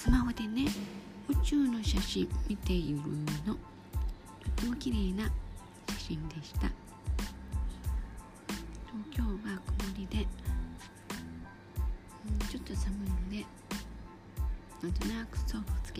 スマホでね宇宙の写真見ているの。とても綺麗な写真でした。今日は曇りで、うん、ちょっと寒いのでなんとなくストーブをつけて